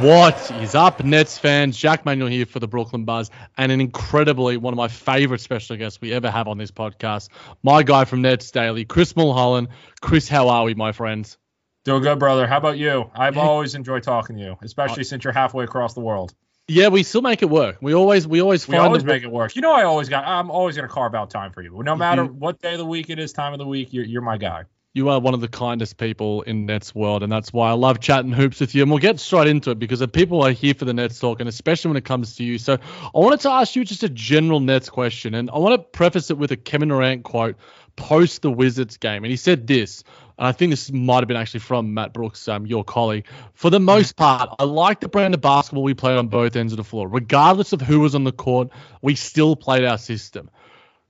What is up, Nets fans? Jack Manuel here for the Brooklyn Buzz, and an incredibly one of my favorite special guests we ever have on this podcast, my guy from Nets Daily, Chris Milholen. Chris, how are we, my friends? Doing good, brother. How about you? I've always enjoyed talking to you, especially uh, since you're halfway across the world. Yeah, we still make it work. We always, we always We always make it work. You know, I always got. I'm always gonna carve out time for you. No matter what day of the week it is, time of the week, you're you're my guy. You are one of the kindest people in Nets world, and that's why I love chatting hoops with you. And we'll get straight into it because the people are here for the Nets talk, and especially when it comes to you. So I wanted to ask you just a general Nets question, and I want to preface it with a Kevin Durant quote post the Wizards game, and he said this. And I think this might have been actually from Matt Brooks, um, your colleague. For the most part, I like the brand of basketball we played on both ends of the floor. Regardless of who was on the court, we still played our system.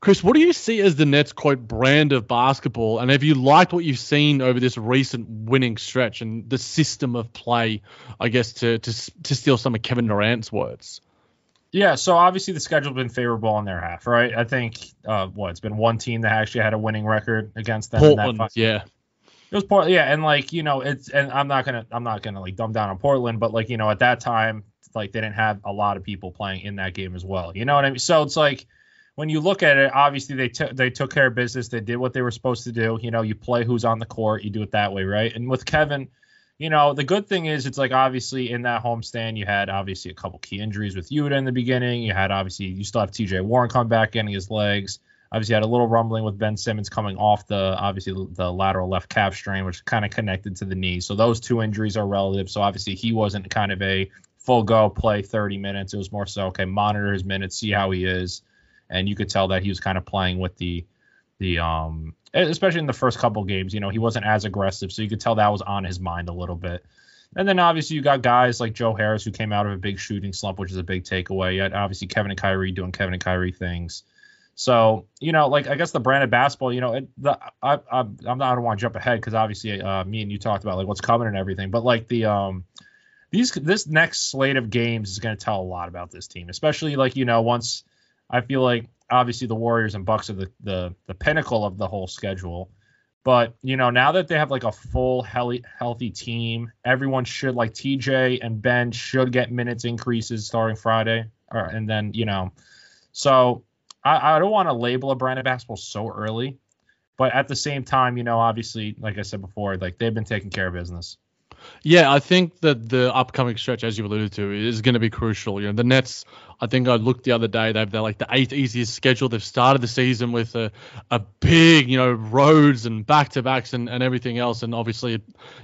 Chris, what do you see as the Nets quote brand of basketball? And have you liked what you've seen over this recent winning stretch and the system of play? I guess to to to steal some of Kevin Durant's words. Yeah. So obviously the schedule's been favorable on their half, right? I think uh, what it's been one team that actually had a winning record against them. in that Portland, yeah, It was Portland, yeah, and like you know, it's and I'm not gonna I'm not gonna like dumb down on Portland, but like you know, at that time, like they didn't have a lot of people playing in that game as well. You know what I mean? So it's like when you look at it, obviously they took they took care of business. They did what they were supposed to do. You know, you play who's on the court, you do it that way, right? And with Kevin, you know, the good thing is it's like obviously in that homestand you had obviously a couple key injuries with Yuta in the beginning. You had obviously you still have T.J. Warren come back getting his legs. Obviously, had a little rumbling with Ben Simmons coming off the obviously the lateral left calf strain, which kind of connected to the knee. So those two injuries are relative. So obviously he wasn't kind of a full go play 30 minutes. It was more so okay, monitor his minutes, see how he is, and you could tell that he was kind of playing with the the um especially in the first couple games. You know, he wasn't as aggressive, so you could tell that was on his mind a little bit. And then obviously you got guys like Joe Harris who came out of a big shooting slump, which is a big takeaway. You had obviously Kevin and Kyrie doing Kevin and Kyrie things. So you know, like I guess the brand of basketball, you know, it, the I, I I'm not I don't want to jump ahead because obviously uh, me and you talked about like what's coming and everything, but like the um these this next slate of games is going to tell a lot about this team, especially like you know once I feel like obviously the Warriors and Bucks are the the the pinnacle of the whole schedule. But you know, now that they have like a full healthy healthy team, everyone should like TJ and Ben should get minutes increases starting Friday, or and then you know, so I, I don't want to label a brand of basketball so early, but at the same time, you know, obviously, like I said before, like they've been taking care of business. Yeah, I think that the upcoming stretch, as you alluded to, is going to be crucial. You know, the Nets. I think I looked the other day. They've they're like the eighth easiest schedule. They've started the season with a, a big, you know, roads and back to backs and, and everything else. And obviously, you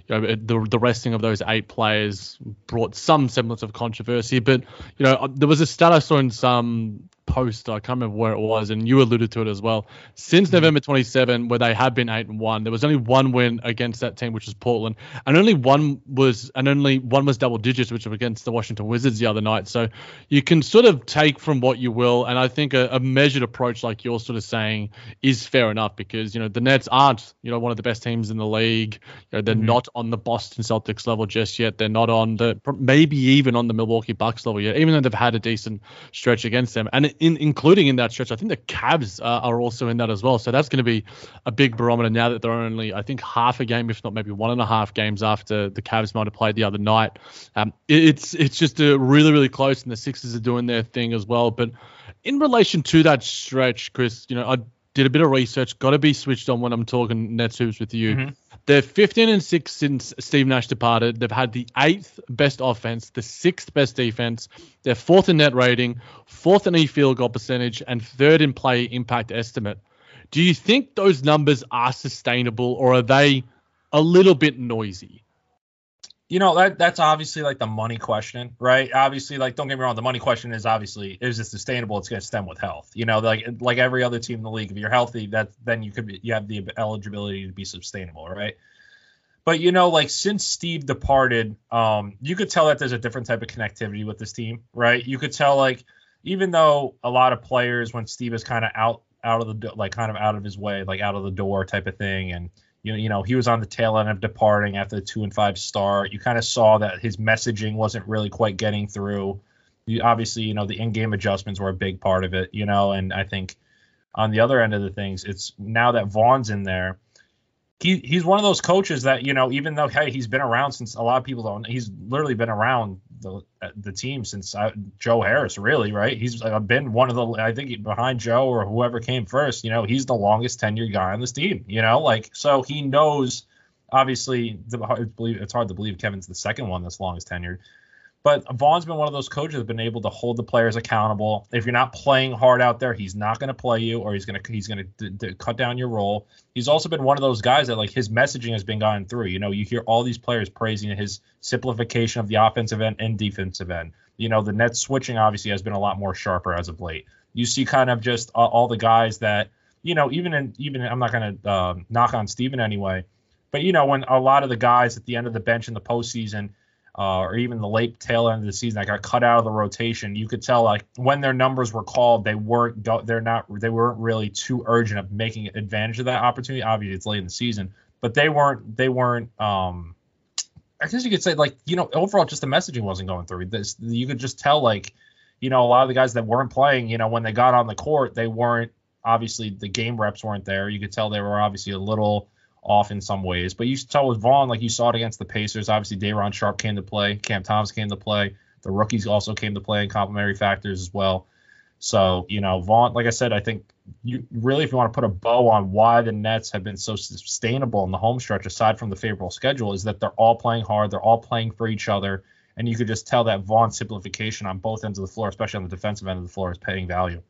know, the the resting of those eight players brought some semblance of controversy. But you know, uh, there was a stat I saw in some post. I can't remember where it was, and you alluded to it as well. Since mm-hmm. November 27, where they have been eight and one, there was only one win against that team, which was Portland, and only one was and only one was double digits, which was against the Washington Wizards the other night. So you can sort of take from what you will, and I think a, a measured approach, like you're sort of saying, is fair enough because you know the Nets aren't you know one of the best teams in the league. You know, they're mm-hmm. not on the Boston Celtics level just yet. They're not on the maybe even on the Milwaukee Bucks level yet, even though they've had a decent stretch against them. And in, including in that stretch, I think the Cavs uh, are also in that as well. So that's going to be a big barometer now that they're only, I think, half a game, if not maybe one and a half games after the Cavs might have played the other night. Um, it, it's it's just a really really close, and the Sixers are doing their thing as well. But in relation to that stretch, Chris, you know, I did a bit of research. Got to be switched on when I'm talking Nets hoops with you. Mm-hmm. They're 15 and six since Steve Nash departed. They've had the eighth best offense, the sixth best defense. They're fourth in net rating, fourth in e field goal percentage, and third in play impact estimate. Do you think those numbers are sustainable, or are they a little bit noisy? You know that that's obviously like the money question, right? Obviously, like don't get me wrong, the money question is obviously is it sustainable? It's going to stem with health. You know, like like every other team in the league, if you're healthy, that then you could be, you have the eligibility to be sustainable, right? But you know, like since Steve departed, um, you could tell that there's a different type of connectivity with this team, right? You could tell like even though a lot of players when Steve is kind of out out of the like kind of out of his way, like out of the door type of thing, and you know, you know, he was on the tail end of departing after the two and five start. You kind of saw that his messaging wasn't really quite getting through. You, obviously, you know, the in-game adjustments were a big part of it, you know, and I think on the other end of the things, it's now that Vaughn's in there, he he's one of those coaches that you know even though hey he's been around since a lot of people don't he's literally been around the the team since uh, Joe Harris really right? He's uh, been one of the I think behind Joe or whoever came first you know he's the longest tenured guy on this team you know? Like so he knows obviously the, it's hard to believe Kevin's the second one that's longest tenured but Vaughn's been one of those coaches that's been able to hold the players accountable. If you're not playing hard out there, he's not going to play you, or he's going to he's going to cut down your role. He's also been one of those guys that like his messaging has been gone through. You know, you hear all these players praising his simplification of the offensive end and defensive end. You know, the net switching obviously has been a lot more sharper as of late. You see kind of just uh, all the guys that you know, even in even I'm not going to uh, knock on Steven anyway, but you know when a lot of the guys at the end of the bench in the postseason uh, or even the late tail end of the season that got cut out of the rotation, you could tell like when their numbers were called, they weren't they're not they weren't really too urgent of making advantage of that opportunity. Obviously, it's late in the season, but they weren't they weren't. um I guess you could say like you know overall just the messaging wasn't going through. This you could just tell like you know a lot of the guys that weren't playing, you know when they got on the court, they weren't obviously the game reps weren't there. You could tell they were obviously a little off in some ways. But you saw with Vaughn, like you saw it against the Pacers. Obviously, Day'Ron Sharpe came to play. Cam Thomas came to play. The rookies also came to play in complementary factors as well. So, you know, Vaughn, like I said, I think you really, if you want to put a bow on why the Nets have been so sustainable in the home stretch, aside from the favorable schedule, is that they're all playing hard. They're all playing for each other. And you could just tell that Vaughn simplification on both ends of the floor, especially on the defensive end of the floor, is paying value.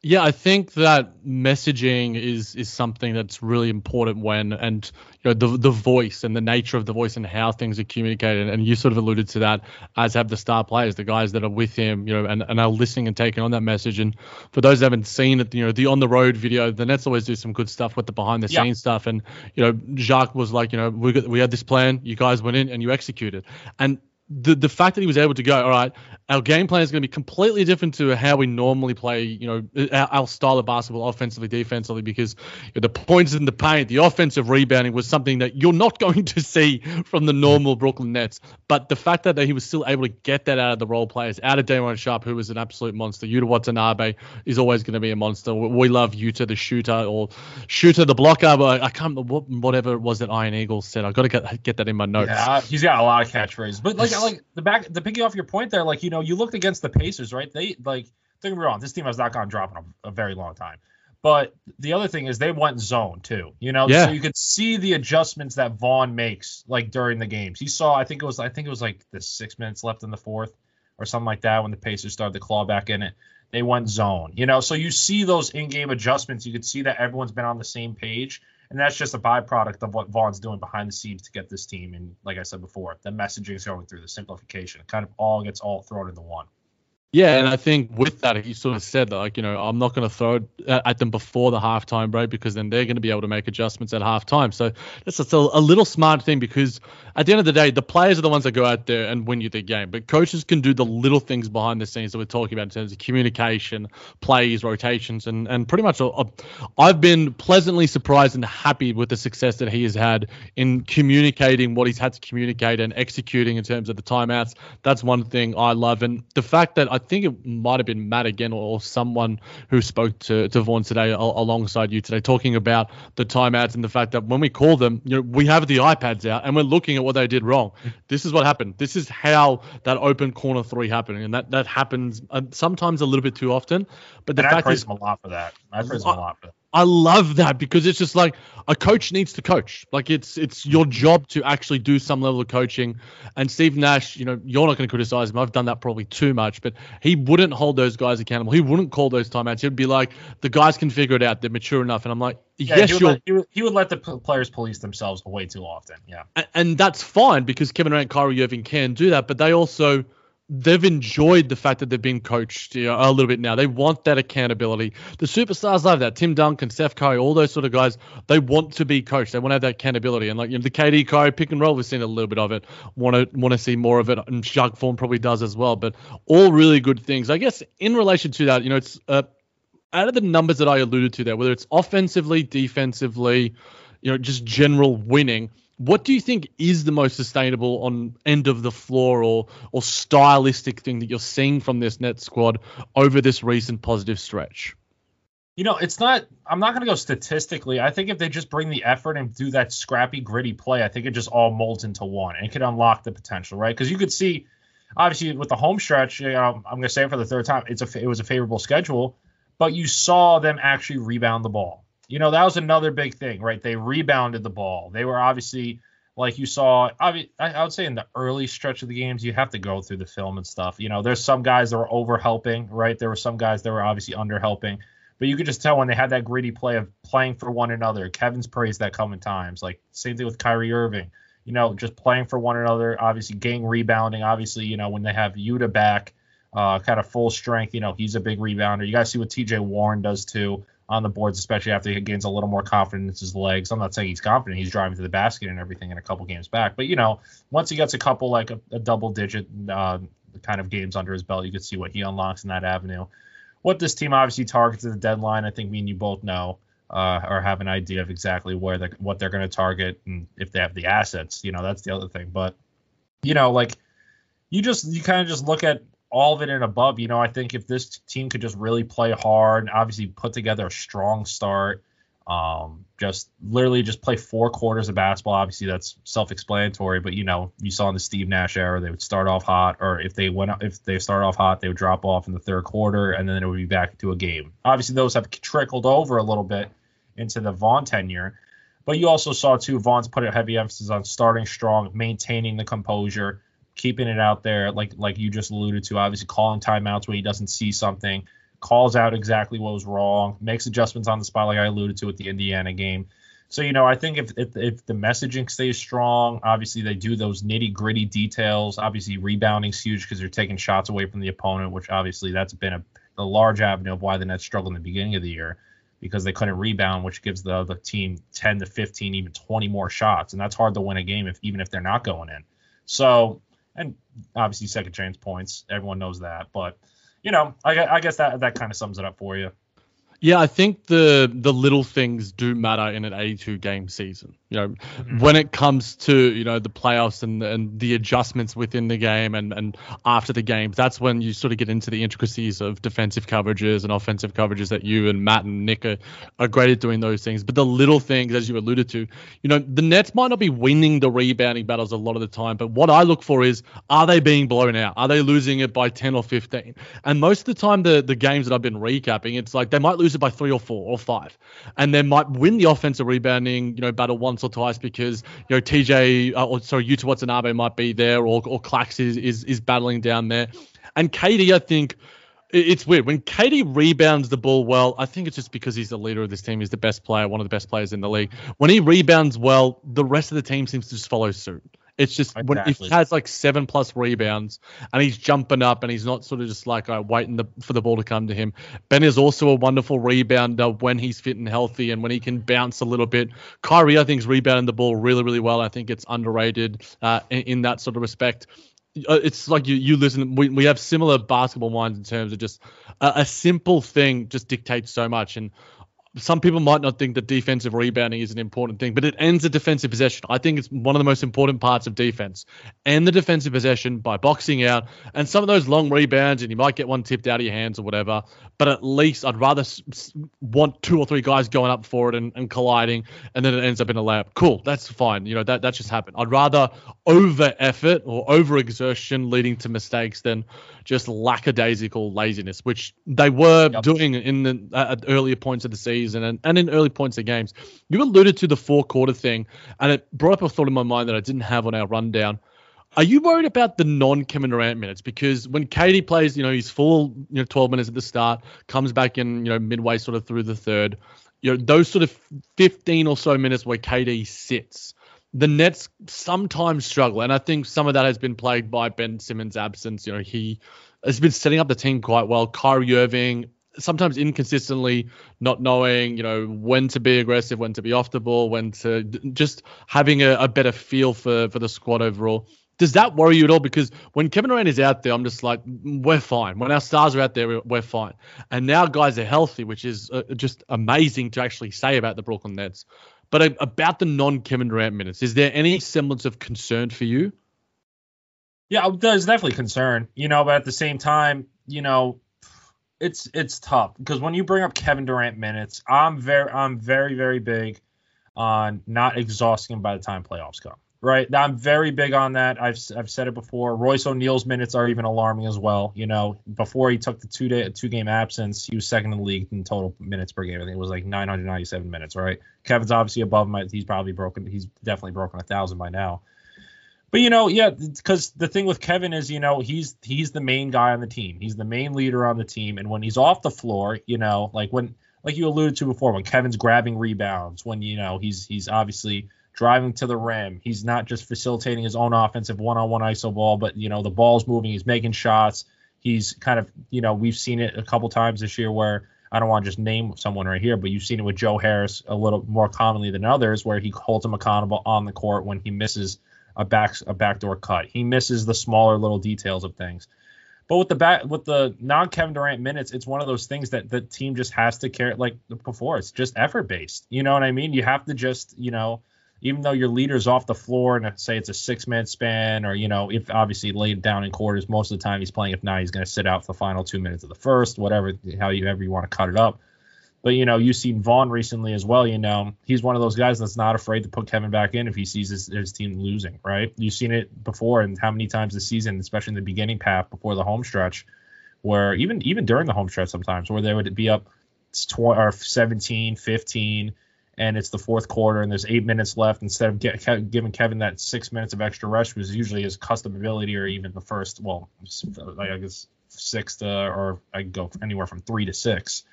Yeah, I think that messaging is is something that's really important when and you know the the voice and the nature of the voice and how things are communicated. And you sort of alluded to that, as have the star players, the guys that are with him, you know, and, and are listening and taking on that message. And for those that haven't seen it, you know, the on the road video, the Nets always do some good stuff with the behind the scenes yeah. stuff. And you know, Jacque was like, you know, we got, we had this plan, you guys went in and you executed. And the the fact that he was able to go, all right, our game plan is going to be completely different to how we normally play, you know, our, our style of basketball, offensively, defensively, because you know, the points in the paint, the offensive rebounding was something that you're not going to see from the normal Brooklyn Nets. But the fact that, he was still able to get that out of the role players, out of Day'Ron Sharpe, who was an absolute monster. Yuta Watanabe is always going to be a monster. We love Yuta the shooter or shooter the blocker, but I can't whatever it was that Ian Eagle said. I've got to get get that in my notes. Yeah, he's got a lot of catchphrases, but like like the back the picking off your point there, like you know, you looked against the Pacers, right? They like don't get me wrong, this team has not gone drop in a, a, very long time. But the other thing is they went zone too, you know, yeah. so you could see the adjustments that Vaughn makes like during the games. He saw, I think it was, I think it was like the six minutes left in the fourth or something like that when the Pacers started to claw back in it. They went zone, you know, so you see those in-game adjustments. You could see that everyone's been on the same page and that's just a byproduct of what Vaughn's doing behind the scenes to get this team. And like I said before, the messaging is going through the simplification. It kind of all gets all thrown into one. Yeah, and I think with that, he sort of said that, like, you know, I'm not going to throw it at them before the halftime break because then they're going to be able to make adjustments at halftime. So that's just a, a, little smart thing because at the end of the day, the players are the ones that go out there and win you the game. But coaches can do the little things behind the scenes that we're talking about in terms of communication, plays, rotations, and and pretty much. i I've been pleasantly surprised and happy with the success that he has had in communicating what he's had to communicate and executing in terms of the timeouts. That's one thing I love, and the fact that I I think it might have been Matt again or, someone who spoke to, to Vaughn today alongside you today, talking about the timeouts and the fact that when we call them, you know, we have the iPads out and we're looking at what they did wrong. This is what happened. This is how that open corner three happened, and that that happens uh, sometimes a little bit too often. But the and fact I praise is, him a lot for that. I praise him a lot for that. I love that because it's just like a coach needs to coach. Like it's it's your job to actually do some level of coaching. And Steve Nash, you know, you're not going to criticize him. I've done that probably too much, but he wouldn't hold those guys accountable. He wouldn't call those timeouts. He'd be like, the guys can figure it out. They're mature enough. And I'm like, yeah, yes, he you're. Let, he, would, he would let the players police themselves way too often. Yeah. And, and that's fine because Kevin Durant, Kyrie Irving can do that, but they also they've enjoyed the fact that they've been coached you know, a little bit now. They want that accountability. The superstars love that. Tim Duncan, Steph Curry, all those sort of guys, they want to be coached. They want to have that accountability. And like you know, the KD Curry pick and roll, we've seen a little bit of it. Want to want to see more of it. And Jacque Vaughn probably does as well. But all really good things. I guess in relation to that, you know, it's uh, out of the numbers that I alluded to there, whether it's offensively, defensively, you know, just general winning what do you think is the most sustainable on end of the floor or or stylistic thing that you're seeing from this net squad over this recent positive stretch? You know, it's not. I'm not going to go statistically. I think if they just bring the effort and do that scrappy, gritty play, I think it just all molds into one and it could unlock the potential, right? Because you could see, obviously, with the home stretch, you know, I'm going to say it for the third time, it's a it was a favorable schedule, but you saw them actually rebound the ball you know, that was another big thing, right? They rebounded the ball. They were obviously like you saw. I, would say in the early stretch of the games, you have to go through the film and stuff. You know, there's some guys that were over helping, right? There were some guys that were obviously under helping, but you could just tell when they had that gritty play of playing for one another. Kevin's praised that coming times. Like same thing with Kyrie Irving. You know, just playing for one another. Obviously, gang rebounding. Obviously, you know when they have Yuta back, uh, kind of full strength. You know, he's a big rebounder. You guys see what T.J. Warren does too on the boards, especially after he gains a little more confidence in his legs. I'm not saying he's confident; he's driving to the basket and everything in a couple games back. But you know, once he gets a couple like a, a double-digit uh, kind of games under his belt, you can see what he unlocks in that avenue. What this team obviously targets at the deadline, I think me and you both know. Uh, or have an idea of exactly where they what they're going to target and if they have the assets. You know, that's the other thing. But you know, like you just you kind of just look at all of it and above. You know, I think if this team could just really play hard, obviously put together a strong start, um, just literally just play four quarters of basketball. Obviously, that's self-explanatory, but you know, you saw in the Steve Nash era, they would start off hot, or if they went if they start off hot, they would drop off in the third quarter, and then it would be back to a game. Obviously, those have trickled over a little bit into the Vaughn tenure. But you also saw too Vaughn's put a heavy emphasis on starting strong, maintaining the composure, keeping it out there, like like you just alluded to. Obviously, calling timeouts when he doesn't see something, calls out exactly what was wrong, makes adjustments on the spot, like I alluded to with the Indiana game. So you know, I think if if, if the messaging stays strong, obviously they do those nitty gritty details. Obviously, rebounding's huge because they're taking shots away from the opponent, which obviously that's been a, a large avenue of why the Nets struggled in the beginning of the year because they couldn't rebound, which gives the other team 10 to 15, even 20 more shots, and that's hard to win a game if even if they're not going in. So and obviously second chance points. Everyone knows that, but you know, I, I guess that that kind of sums it up for you. Yeah, I think the the little things do matter in an 82 game season. You know, mm-hmm. when it comes to you know the playoffs and and the adjustments within the game and and after the games, that's when you sort of get into the intricacies of defensive coverages and offensive coverages that you and Matt and Nick are, are great at doing those things. But the little things, as you alluded to, you know, the Nets might not be winning the rebounding battles a lot of the time, but what I look for is are they being blown out? Are they losing it by 10 or 15? And most of the time, the the games that I've been recapping, it's like they might lose it by three or four or five, and they might win the offensive rebounding, you know, battle one once or twice because you know TJ uh, or sorry Yuta Watanabe might be there or or Clax is, is is battling down there, and KD I think it's weird when KD rebounds the ball well. I think it's just because he's the leader of this team. He's the best player, one of the best players in the league. When he rebounds well, the rest of the team seems to just follow suit. It's just exactly. when he has like seven plus rebounds and he's jumping up and he's not sort of just like uh, waiting the, for the ball to come to him. Ben is also a wonderful rebounder when he's fit and healthy and when he can bounce a little bit. Kyrie, I think, is rebounding the ball really, really well. I think it's underrated uh, in, in that sort of respect uh, it's like you you listen we, we have similar basketball minds in terms of just a, a, simple thing just dictates so much and some people might not think that defensive rebounding is an important thing, but it ends a defensive possession. I think it's one of the most important parts of defense. End the defensive possession by boxing out and some of those long rebounds, and you might get one tipped out of your hands or whatever. But at least I'd rather want two or three guys going up for it and, and colliding, and then it ends up in a layup. Cool, that's fine. You know that that just happened. I'd rather over effort or over exertion leading to mistakes than just lackadaisical laziness, which they were yep. doing in the uh, at earlier points of the season and, and in early points of games. You alluded to the four quarter thing, and it brought up a thought in my mind that I didn't have on our rundown. Are you worried about the non Kevin Durant minutes? Because when KD plays, you know, he's full, you know, 12 minutes at the start, comes back in, you know, midway sort of through the third, you know, those sort of 15 or so minutes where KD sits the Nets sometimes struggle, and I think some of that has been plagued by Ben Simmons' absence. You know, he has been setting up the team quite well. Kyrie Irving sometimes inconsistently not knowing, you know, when to be aggressive, when to be off the ball, when to just having a, a better feel for for the squad overall. Does that worry you at all? Because when Kevin Durant is out there, I'm just like, we're fine. When our stars are out there, we're fine. And now guys are healthy, which is uh, just amazing to actually say about the Brooklyn Nets. But about the non Kevin Durant minutes, is there any semblance of concern for you? Yeah, oh, there's definitely concern, you know, but at the same time, you know, it's it's tough because when you bring up Kevin Durant minutes, I'm very I'm very very big on not exhausting him by the time playoffs come right? I'm very big on that. I've I've said it before. Royce O'Neale's minutes are even alarming as well. You know, before he took the two day two game absence, he was second in the league in total minutes per game. I think it was like 997 minutes, right? Kevin's obviously above him. He's probably broken. He's definitely broken a thousand by now. But you know, yeah, because the thing with Kevin is, you know, he's he's the main guy on the team. He's the main leader on the team, and when he's off the floor, you know, like when like you alluded to before, when Kevin's grabbing rebounds, when you know he's he's obviously driving to the rim. He's not just facilitating his own offensive one-on-one iso ball, but you know the ball's moving. He's making shots. He's kind of you know we've seen it a couple times this year where I don't want to just name someone right here, but you've seen it with Joe Harris a little more commonly than others, where he holds him accountable on the court when he misses a back a backdoor cut. He misses the smaller little details of things. But with the back with the non Kevin Durant minutes, it's one of those things that the team just has to care like before. It's just effort based. You know what I mean? You have to just, you know, even though your leader's off the floor and say it's a six minute span, or you know, if obviously laid down in quarters, most of the time he's playing. If not, he's going to sit out for the final two minutes of the first, whatever, how you ever you want to cut it up. But you know, you've seen Vaughn recently as well. You know, he's one of those guys that's not afraid to put Kevin back in if he sees his, his team losing. Right? You've seen it before, and how many times this season, especially in the beginning path before the home stretch, where even even during the home stretch sometimes, where they would be up 20 or 17, 15 and it's the fourth quarter and there's eight minutes left instead of get, giving Kevin that six minutes of extra rush was usually his custom ability or even the first well I guess six to or I go anywhere from three to six.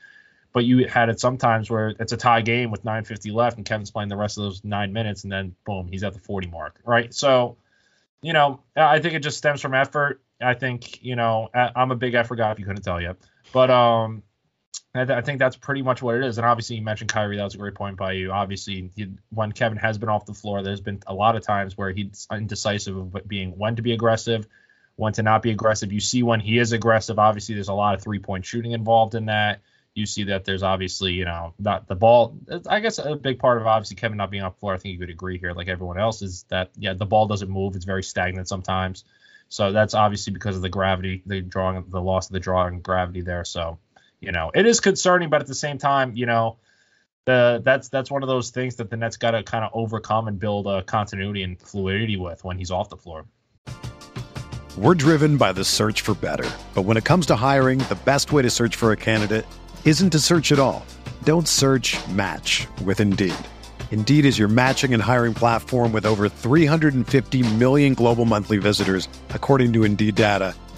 But you had it sometimes where it's a tie game with 950 left and Kevin's playing the rest of those nine minutes and then boom he's at the 40 mark right? So you know I think it just stems from effort. I think you know I'm a big effort guy if you couldn't tell yet. But um I, think that's pretty much what it is. And obviously, you mentioned Kyrie. That was a great point by you. Obviously, he, when Kevin has been off the floor, there's been a lot of times where he's indecisive of being when to be aggressive, when to not be aggressive. You see when he is aggressive. Obviously, there's a lot of three point shooting involved in that. You see that there's obviously, you know, not the ball. I guess a big part of obviously Kevin not being off the floor. I think you could agree here, like everyone else, is that yeah, the ball doesn't move. It's very stagnant sometimes. So that's obviously because of the gravity, the drawing, the loss of the drawing gravity there. So you know, it is concerning, but at the same time, you know, the that's that's one of those things that the Nets got to kind of overcome and build a continuity and fluidity with when he's off the floor. We're driven by the search for better, but when it comes to hiring, the best way to search for a candidate isn't to search at all. Don't search. Match with Indeed. Indeed is your matching and hiring platform with over 350 million global monthly visitors, according to Indeed data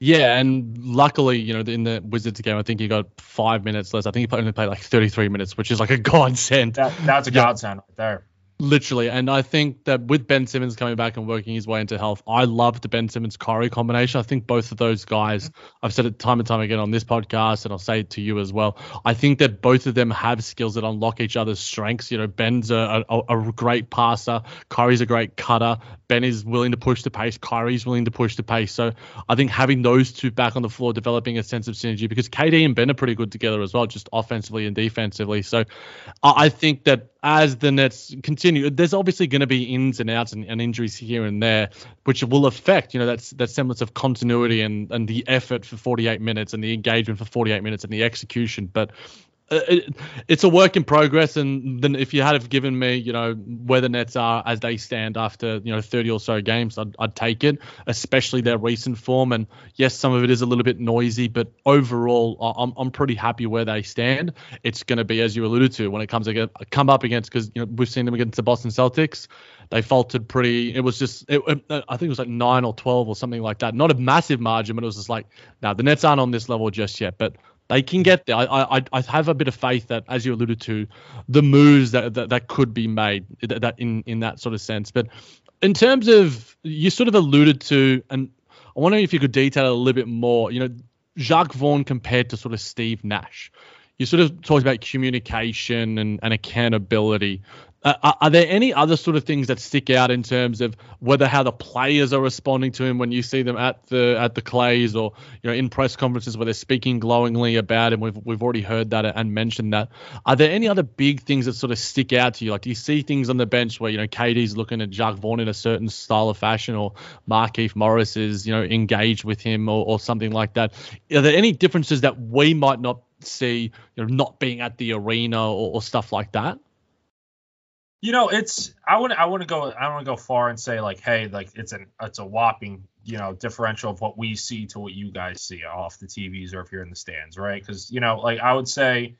Yeah, and luckily, you know, in the Wizards game, I think he got five minutes less. I think he only played like 33 minutes, which is like a godsend. That, that's a godsend right there. Literally, and I think that with Ben Simmons coming back and working his way into health, I love the Ben Simmons Curry combination. I think both of those guys, mm-hmm. I've said it time and time again on this podcast, and I'll say it to you as well. I think that both of them have skills that unlock each other's strengths. You know, Ben's a, a, a great passer, Curry's a great cutter. Ben is willing to push the pace, Kyrie's willing to push the pace. So I think having those two back on the floor, developing a sense of synergy, because KD and Ben are pretty good together as well, just offensively and defensively. So I think that as the Nets continue, there's obviously going to be ins and outs and, and, injuries here and there, which will affect, you know, that's that semblance of continuity and, and the effort for 48 minutes and the engagement for 48 minutes and the execution. But Uh, it, it's a work in progress. And then if you had have given me, you know, where the Nets are as they stand after, you know, 30 or so games, I'd, I'd take it, especially their recent form. And yes, some of it is a little bit noisy, but overall, I'm, I'm pretty happy where they stand. It's going to be, as you alluded to, when it comes to come up against, because, you know, we've seen them against the Boston Celtics. They faltered pretty. It was just, it, I think it was like nine or 12 or something like that. Not a massive margin, but it was just like, now the Nets aren't on this level just yet. But they can get there. I, I, I have a bit of faith that, as you alluded to, the moves that, that, that could be made that in, in that sort of sense. But in terms of, you sort of alluded to, and I wonder if you could detail a little bit more, you know, Jacque Vaughn compared to sort of Steve Nash. You sort of talked about communication and, and accountability. Uh, are there any other sort of things that stick out in terms of whether how the players are responding to him when you see them at the at the clays or you know in press conferences where they're speaking glowingly about him? We've we've already heard that and mentioned that. Are there any other big things that sort of stick out to you? Like do you see things on the bench where you know KD's looking at Jacque Vaughn in a certain style of fashion, or Markieff Morris is you know engaged with him or, or something like that? Are there any differences that we might not see, you know, not being at the arena or, or stuff like that? You know, it's I wouldn't I wouldn't go I don't want to go far and say like, hey, like it's an it's a whopping you know differential of what we see to what you guys see off the TVs or if you're in the stands, right? Because you know, like I would say,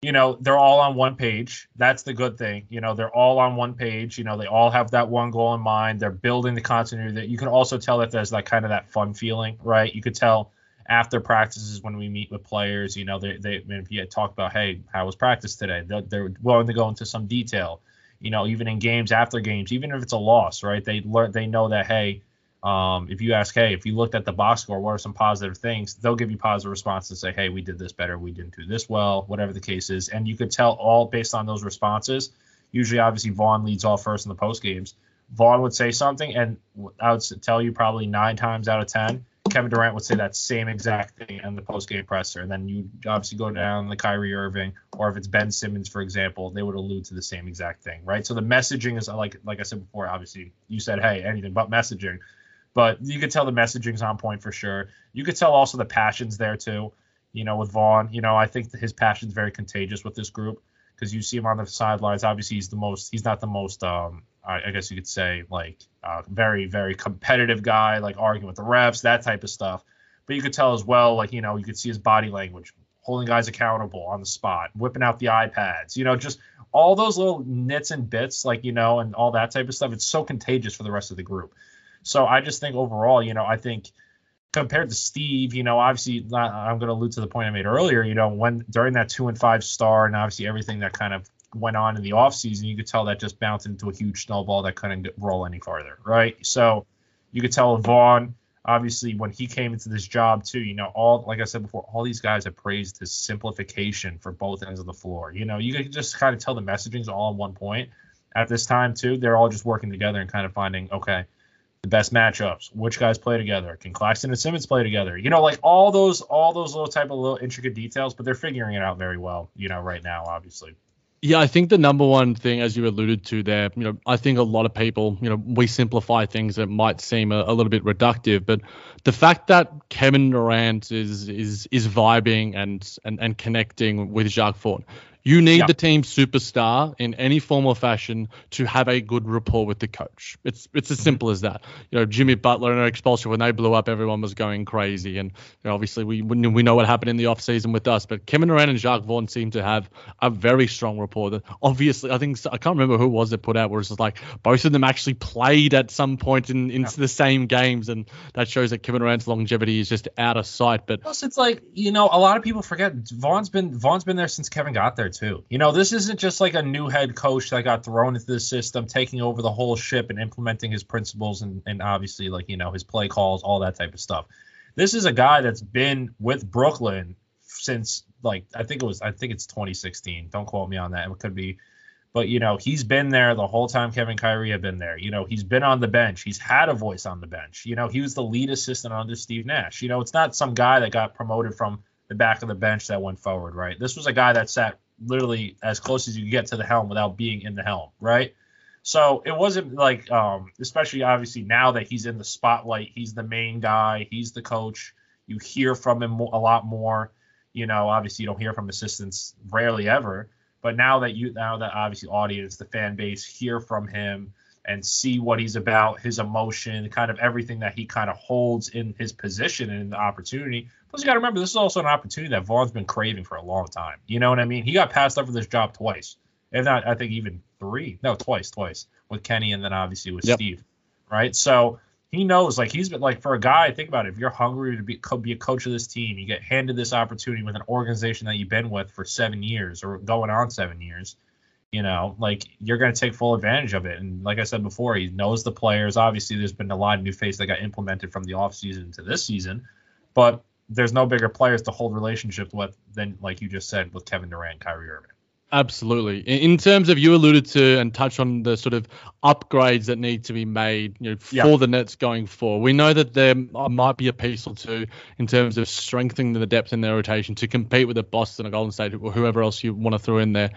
you know, they're all on one page. That's the good thing. You know, they're all on one page. You know, they all have that one goal in mind. They're building the continuity. That you can also tell that there's like kind of that fun feeling, right? You could tell after practices when we meet with players. You know, they they if you talk about, hey, how was practice today? They're, they're willing to go into some detail you know, even in games after games, even if it's a loss, right? They learn, they know that hey, um, if you ask, hey, if you looked at the box score, what are some positive things? They'll give you positive responses. Say, hey, we did this better, we didn't do this well, whatever the case is, and you could tell all based on those responses. Usually, obviously, Vaughn leads off first in the post games. Vaughn would say something, and I would tell you probably nine times out of ten, Kevin Durant would say that same exact thing in the post game presser. And then you obviously go down the Kyrie Irving, or if it's Ben Simmons, for example, they would allude to the same exact thing, right? So the messaging is like like I said before, obviously you said, hey, anything but messaging. But you could tell the messaging's on point for sure. You could tell also the passion's there too. You know, with Vaughn, you know, I think his passion's very contagious with this group because you see him on the sidelines. Obviously, he's the most. He's not the most um, I, guess you could say like uh, very very competitive guy, like arguing with the refs, that type of stuff. But you could tell as well, like you know, you could see his body language, holding guys accountable on the spot, whipping out the iPads, you know, just all those little nits and bits, like you know, and all that type of stuff. It's so contagious for the rest of the group. So I just think overall, you know, I think compared to Steve, you know, obviously I'm going to allude to the point I made earlier. You know, when during that two and five star, and obviously everything that kind of went on in the offseason, you could tell that just bounced into a huge snowball that couldn't roll any farther, right? So you could tell Vaughn, obviously, when he came into this job too, you know, all like I said before, all these guys have praised his simplification for both ends of the floor. You know, you could just kind of tell the messaging's all on one point. At this time too, they're all just working together and kind of finding, okay, the best matchups, which guys play together, can Claxton and Simmons play together? You know, like all those all those little type of little intricate details, but they're figuring it out very well, you know, right now, obviously. Yeah, I think the number one thing, as you alluded to there, you know, I think a lot of people, you know, we simplify things that might seem a, a little bit reductive, but the fact that Kevin Durant is is is vibing and and, and connecting with Jacque Vaughn, You need yeah. the team superstar in any form or fashion to have a good rapport with the coach. It's it's as mm-hmm. simple as that. You know, Jimmy Butler and Erik Spoelstra, when they blew up, everyone was going crazy. And you know, obviously, we we know what happened in the offseason with us. But Kevin Durant and Jacque Vaughn seem to have a very strong rapport. That obviously, I think I can't remember who was that put out where it's just like both of them actually played at some point in into yeah. the same games, and that shows that Kevin Durant's longevity is just out of sight. But plus, it's like you know, a lot of people forget Vaughn's been Vaughn's been there since Kevin got there too. You know, this isn't just like a new head coach that got thrown into the system, taking over the whole ship and implementing his principles and, and obviously like, you know, his play calls, all that type of stuff. This is a guy that's been with Brooklyn since like I think it was I think it's 2016. Don't quote me on that. It could be but you know, he's been there the whole time Kevin Kyrie had been there. You know, he's been on the bench. He's had a voice on the bench. You know, he was the lead assistant under Steve Nash. You know, it's not some guy that got promoted from the back of the bench that went forward, right? This was a guy that sat literally as close as you get to the helm without being in the helm, right? So it wasn't like, um, especially obviously now that he's in the spotlight, he's the main guy, he's the coach. You hear from him a lot more. You know, obviously you don't hear from assistants rarely ever, but now that you now that obviously audience, the fan base hear from him and see what he's about, his emotion, kind of everything that he kind of holds in his position and the opportunity. Plus, you got to remember, this is also an opportunity that Vaughn's been craving for a long time. You know what I mean? He got passed up for this job twice, if not, I think even three. No, twice, twice with Kenny, and then obviously with yep. Steve, right? So he knows, like he's been like for a guy. Think about it. If you're hungry to be be a coach of this team, you get handed this opportunity with an organization that you've been with for seven years or going on seven years you know, like you're going to take full advantage of it. And like I said before, he knows the players. Obviously, there's been a lot of new faces that got implemented from the offseason to this season, but there's no bigger players to hold relationship with than, like you just said, with Kevin Durant, Kyrie Irving. Absolutely. In terms of you alluded to and touch on the sort of upgrades that need to be made you know, for yeah. the Nets going forward. We know that there might be a piece or two in terms of strengthening the depth in their rotation to compete with the Boston or Golden State or whoever else you want to throw in there.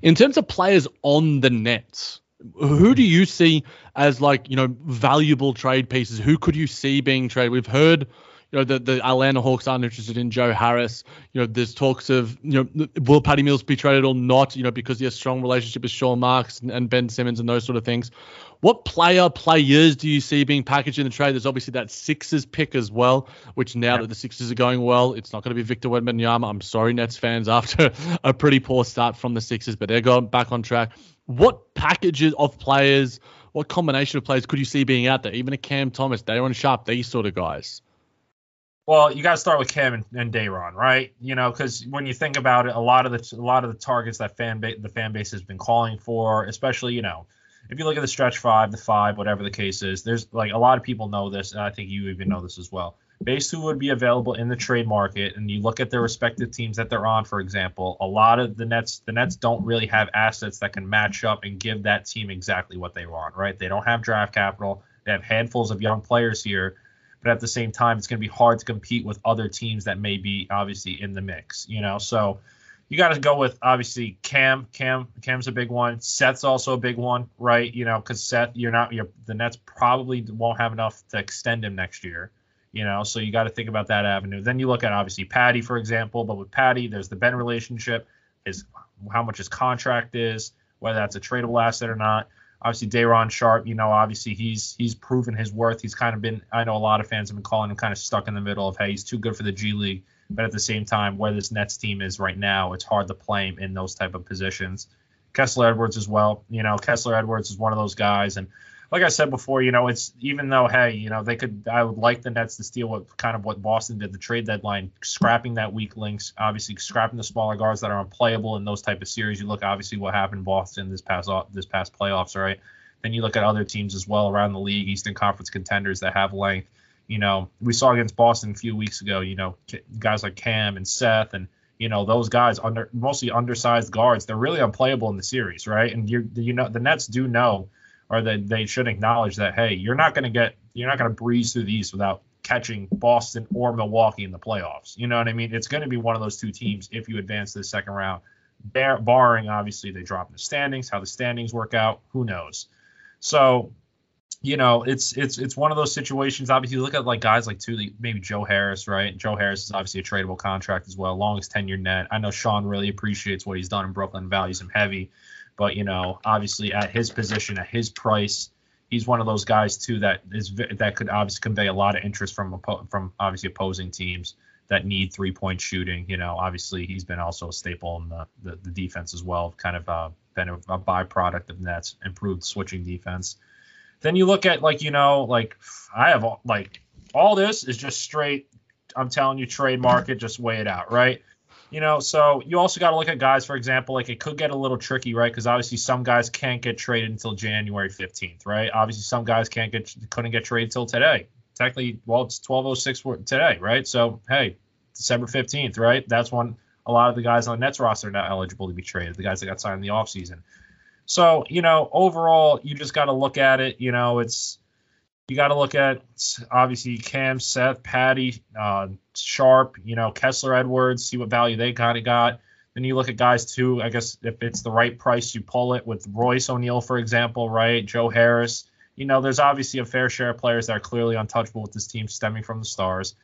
In terms of players on the Nets, who do you see as like you know valuable trade pieces? Who could you see being traded? We've heard you know, the, the Atlanta Hawks aren't interested in Joe Harris. You know, there's talks of, you know, will Patty Mills be traded or not, you know, because he has a strong relationship with Sean Marks and, and, Ben Simmons and those sort of things. What player, players do you see being packaged in the trade? There's obviously that Sixers pick as well, which now yeah. that the Sixers are going well, it's not going to be Victor Wembanyama. I'm sorry, Nets fans, after a pretty poor start from the Sixers, but they're going back on track. What packages of players, what combination of players could you see being out there? Even a Cam Thomas, Day'Ron Sharpe, these sort of guys. Well, you got to start with Cam and, and Day'Ron, right? You know, because when you think about it, a lot of the a lot of the targets that fan ba- the fan base has been calling for, especially you know, if you look at the stretch five, the five, whatever the case is, there's like a lot of people know this, and I think you even know this as well. Based who would be available in the trade market, and you look at their respective teams that they're on, for example, a lot of the Nets, the Nets don't really have assets that can match up and give that team exactly what they want, right? They don't have draft capital. They have handfuls of young players here but at the same time, it's going to be hard to compete with other teams that may be obviously in the mix, you know. So you got to go with obviously Cam. Cam Cam's a big one. Seth's also a big one, right? You know, because Seth, you're not you're the Nets probably won't have enough to extend him next year. You know, so you got to think about that avenue. Then you look at obviously Patty, for example, but with Patty, there's the Ben relationship, is how much his contract is, whether that's a tradable asset or not obviously Day'Ron Sharpe, you know, obviously he's he's proven his worth. He's kind of been I know a lot of fans have been calling him kind of stuck in the middle of hey, he's too good for the G League, but at the same time, where this Nets team is right now, it's hard to play him in those type of positions. Kessler Edwards as well. You know, Kessler Edwards is one of those guys and like I said before, you know, it's even though hey, you know, they could I would like the Nets to steal what kind of what Boston did the trade deadline, scrapping that weak links, obviously scrapping the smaller guards that are unplayable in those type of series. You look obviously what happened in Boston this past this past playoffs, right? Then you look at other teams as well around the league, Eastern Conference contenders that have length. You know, we saw against Boston a few weeks ago. You know, guys like Cam and Seth and you know those guys under mostly undersized guards. They're really unplayable in the series, right? And you you know the Nets do know or that they should acknowledge that hey, you're not going to get you're not going to breeze through these without catching Boston or Milwaukee in the playoffs. You know what I mean? It's going to be one of those two teams if you advance to the second round. Bar- barring obviously they drop in the standings, how the standings work out, who knows? So you know, it's it's it's one of those situations. Obviously, look at like guys like two, maybe Joe Harris, right? Joe Harris is obviously a tradable contract as well, longest tenure net. I know Sean really appreciates what he's done in Brooklyn, values him heavy, but you know, obviously at his position, at his price, he's one of those guys too that is that could obviously convey a lot of interest from from obviously opposing teams that need three point shooting. You know, obviously he's been also a staple in the the, the defense as well, kind of uh, been a, a byproduct of Nets improved switching defense. Then you look at like you know like I have all, like all this is just straight. I'm telling you, trade market, just weigh it out, right? You know, so you also got to look at guys, for example, like it could get a little tricky, right? Because obviously some guys can't get traded until January 15th, right? Obviously some guys can't get couldn't get traded till today. Technically, well, it's 12:06 today, right? So hey, December 15th, right? That's when a lot of the guys on the Nets roster are not eligible to be traded. The guys that got signed in the offseason. So, you know, overall, you just got to look at it. You know, it's you got to look at obviously Cam, Seth, Patty, uh, Sharpe, you know, Kessler, Edwards, see what value they kind of got. Then you look at guys too. I guess if it's the right price, you pull it with Royce O'Neale, for example, right? Joe Harris. You know, there's obviously a fair share of players that are clearly untouchable with this team stemming from the stars.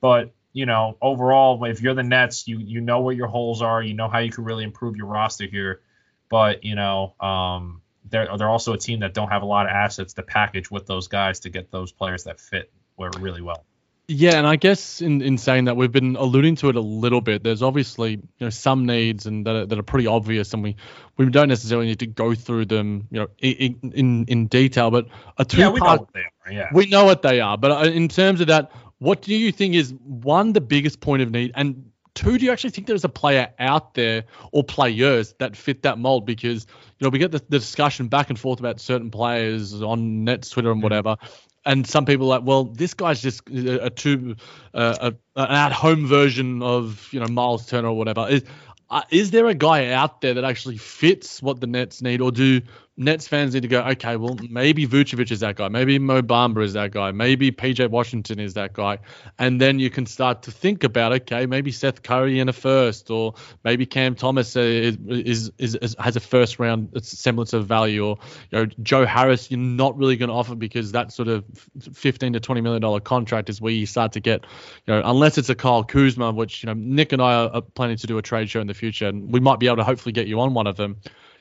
But you know, overall, if you're the Nets, you you know where your holes are. You know how you can really improve your roster here but you know, um, they're they're also a team that don't have a lot of assets to package with those guys to get those players that fit really well. Yeah, and I guess in, in saying that we've been alluding to it a little bit. There's obviously you know some needs and that are, that are pretty obvious, and we we don't necessarily need to go through them you know in in, in detail. But a two yeah, we part, know what they are. Yeah, we know what they are. But uh, in terms of that, what do you think is one the biggest point of need, and Two, do you actually think there's a player out there or players that fit that mold? Because you know we get the, the discussion back and forth about certain players on Nets, Twitter, and mm-hmm. whatever. And some people are like, well, this guy's just a, a too uh, a, an at-home version of you know Myles Turner or whatever. Is uh, is there a guy out there that actually fits what the Nets need, or do Nets fans need to go, okay, well, maybe Vucevic is that guy, maybe Mo Bamba is that guy, maybe PJ Washington is that guy, and then you can start to think about, okay, maybe Seth Curry in a first, or maybe Cam Thomas is is, is, is has a first round semblance of value, or you know Joe Harris, you're not really going to offer because that sort of 15 to 20 million dollar contract is where you start to get, you know, unless it's a Kyle Kuzma, which you know Nick and I are planning to do a trade show in the future, and we might be able to hopefully get you on one of them.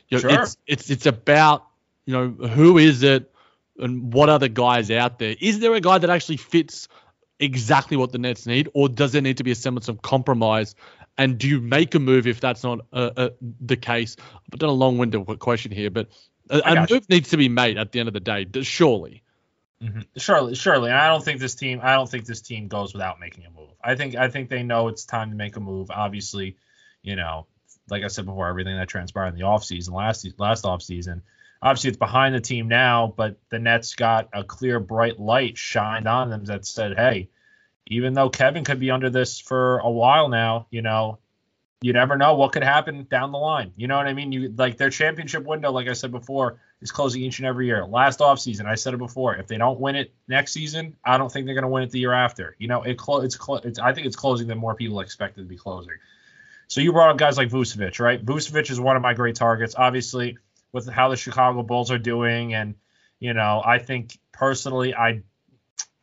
You know, sure. It's it's it's about you know who is it and what are the guys out there? Is there a guy that actually fits exactly what the Nets need, or does there need to be a semblance of compromise? And do you make a move if that's not uh, uh, the case? I've done a long-winded question here, but a, a move you. needs to be made at the end of the day, surely. Mm-hmm. Surely, surely. And I don't think this team. I don't think this team goes without making a move. I think. I think they know it's time to make a move. Obviously, you know, like I said before, everything that transpired in the offseason, last last offseason. Obviously, it's behind the team now, but the Nets got a clear, bright light shined on them that said, hey, even though Kevin could be under this for a while now, you know, you never know what could happen down the line. You know what I mean? You like their championship window, like I said before, is closing each and every year. Last offseason, I said it before. If they don't win it next season, I don't think they're going to win it the year after. You know, it clo- it's, clo- it's I think it's closing than more people expected to be closing. So you brought up guys like Vucevic, right? Vucevic is one of my great targets. Obviously, with how the Chicago Bulls are doing, and you know, I think personally, I,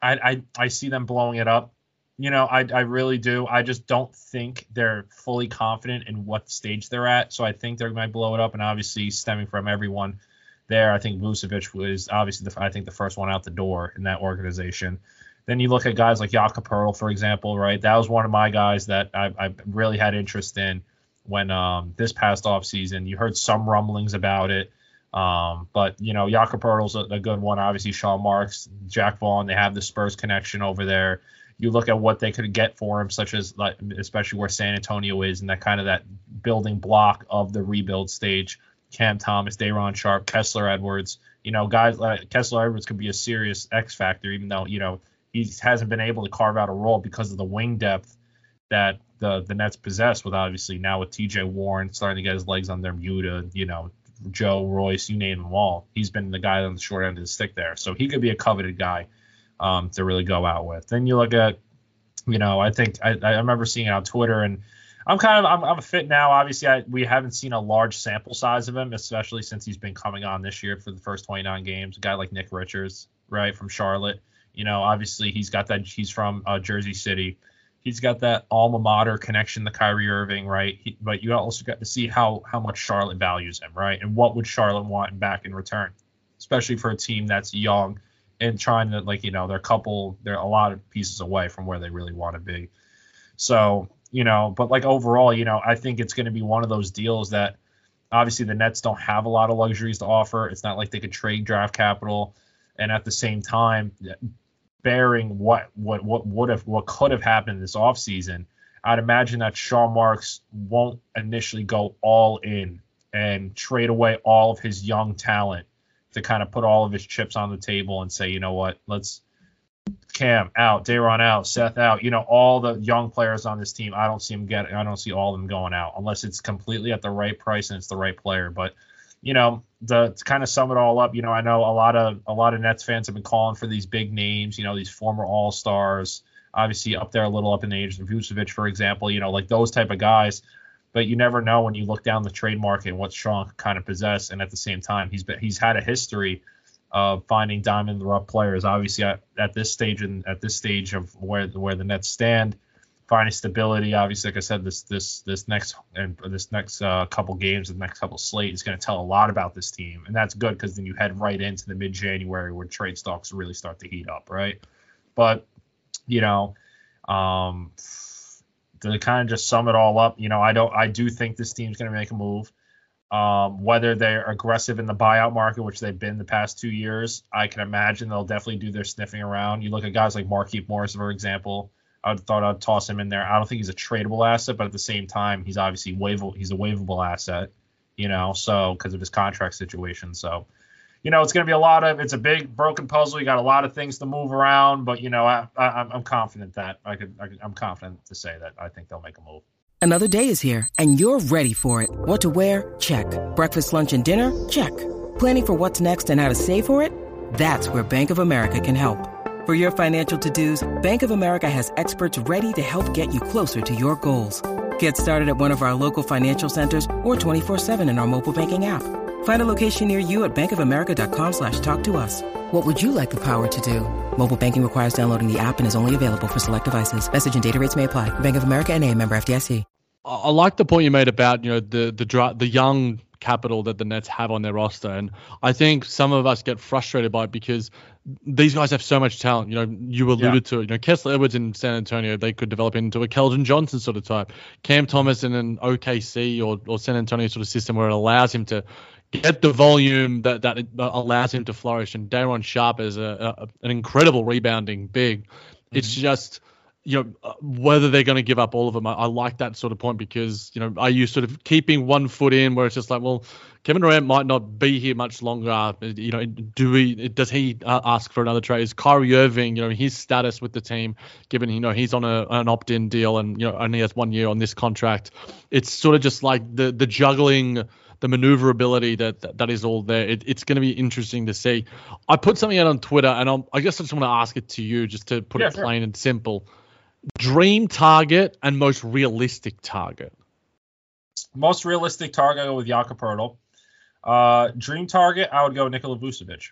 I, I, I see them blowing it up. You know, I, I really do. I just don't think they're fully confident in what stage they're at. So I think they might blow it up. And obviously, stemming from everyone there, I think Vucevic was obviously the, I think the first one out the door in that organization. Then you look at guys like Jakob Poeltl, for example, right? That was one of my guys that I, I really had interest in when um, this past off season. You heard some rumblings about it. Um, but you know, Jakob Poeltl's a, a good one. Obviously, Sean Marks, Jacque Vaughn, they have the Spurs connection over there. You look at what they could get for him, such as like, especially where San Antonio is, and that kind of that building block of the rebuild stage. Cam Thomas, Day'Ron Sharpe, Kessler Edwards. You know, guys like Kessler Edwards could be a serious X factor, even though you know he hasn't been able to carve out a role because of the wing depth that the the Nets possess. With obviously now with T.J. Warren starting to get his legs on their Muta, you know, Joe Royce, you name them all. He's been the guy on the short end of the stick there, so he could be a coveted guy um, to really go out with. Then you look at, you know, I think I, I remember seeing it on Twitter and. I'm kind of I'm, I'm a fit now. Obviously, I, we haven't seen a large sample size of him, especially since he's been coming on this year for the first 29 games. A guy like Nick Richards, right, from Charlotte. You know, obviously he's got that. He's from uh, Jersey City. He's got that alma mater connection to Kyrie Irving, right? He, but you also got to see how how much Charlotte values him, right? And what would Charlotte want back in return, especially for a team that's young and trying to like you know they're a couple they're a lot of pieces away from where they really want to be. So you know, but like overall, you know, I think it's going to be one of those deals that obviously the Nets don't have a lot of luxuries to offer. It's not like they could trade draft capital, and at the same time, bearing what what what would have what could have happened this offseason, I'd imagine that Sean Marks won't initially go all in and trade away all of his young talent to kind of put all of his chips on the table and say, you know what, let's Cam out, Day'Ron out, Seth out. You know, all the young players on this team. I don't see them getting. I don't see all of them going out unless it's completely at the right price and it's the right player. But you know, the, to kind of sum it all up, you know, I know a lot of a lot of Nets fans have been calling for these big names. You know, these former All Stars, obviously up there a little up in the age. Vucevic, for example. You know, like those type of guys. But you never know when you look down the trade market and what Sean kind of possess, and at the same time, he's been he's had a history of finding diamond in the rough players. Obviously, at, at this stage and at this stage of where where the Nets stand, finding stability. Obviously, like I said, this this this next and this next uh, couple games, the next couple slate is going to tell a lot about this team, and that's good because then you head right into the mid January where trade stocks really start to heat up, right? But you know, um, to kind of just sum it all up, you know, I don't, I do think this team's going to make a move. Um, whether they're aggressive in the buyout market, which they've been the past two years, I can imagine they'll definitely do their sniffing around. You look at guys like Markieff Morris, for example. I thought I'd toss him in there. I don't think he's a tradable asset, but at the same time, he's obviously waivable. He's a waivable asset, you know, so because of his contract situation. So, you know, it's going to be a lot of. It's a big broken puzzle. You got a lot of things to move around, but you know, I, I, I'm confident that I could, I could. I'm confident to say that I think they'll make a move. Another day is here, and you're ready for it. What to wear? Check. Breakfast, lunch, and dinner? Check. Planning for what's next and how to save for it? That's where Bank of America can help. For your financial to-dos, Bank of America has experts ready to help get you closer to your goals. Get started at one of our local financial centers or 24-7 in our mobile banking app. Find a location near you at bankofamerica.com slash talk to us. What would you like the power to do? Mobile banking requires downloading the app and is only available for select devices. Message and data rates may apply. Bank of America and a member FDIC. I like the point you made about you know the the the young capital that the Nets have on their roster, and I think some of us get frustrated by it because these guys have so much talent. You know, you alluded yeah. to it. You know, Kessler Edwards in San Antonio, they could develop into a Keldon Johnson sort of type. Cam Thomas in an OKC or, or San Antonio sort of system where it allows him to get the volume that that allows him to flourish. And Day'Ron Sharpe is a, a, an incredible rebounding big. Mm-hmm. It's just you know uh, whether they're going to give up all of them. I, I, like that sort of point because you know are you sort of keeping one foot in where it's just like well Kevin Durant might not be here much longer. You know do we does he uh, ask for another trade? Is Kyrie Irving you know his status with the team given you know he's on a, an opt-in deal and you know only has one year on this contract. It's sort of just like the the juggling the maneuverability that, that, that is all there. It, it's going to be interesting to see. I put something out on Twitter, and I'm, i guess I just want to ask it to you, just to put yeah, it plain and simple dream target and most realistic target? Most realistic target, I go with Jakob Poeltl. Uh, dream target, I would go Nikola Vucevic.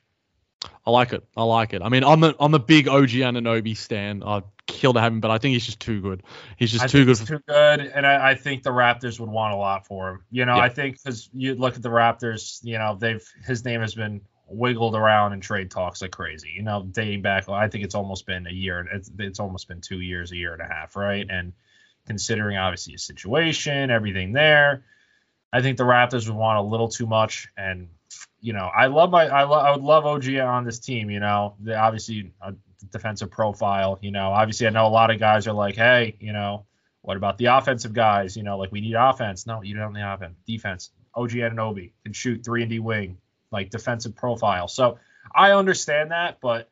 I like it. I like it. I mean, I'm a I'm a big OG Anunoby stan. I'd kill to have him, but I think he's just too good. He's just I too good. For... too good, and I, I, think the Raptors would want a lot for him. You know, yeah. I think because you look at the Raptors, you know, they've his name has been wiggled around in trade talks like crazy. You know, dating back, I think it's almost been a year. It's, it's almost been two years, a year and a half, right? And considering obviously his situation, everything there, I think the Raptors would want a little too much. And you know, I love my, I, lo- I would love OG on this team. You know, they obviously a defensive profile. You know, obviously I know a lot of guys are like, hey, you know, what about the offensive guys? You know, like we need offense. No, you don't need offense. Defense. OG Anunoby can shoot three and D wing like defensive profile. So I understand that, but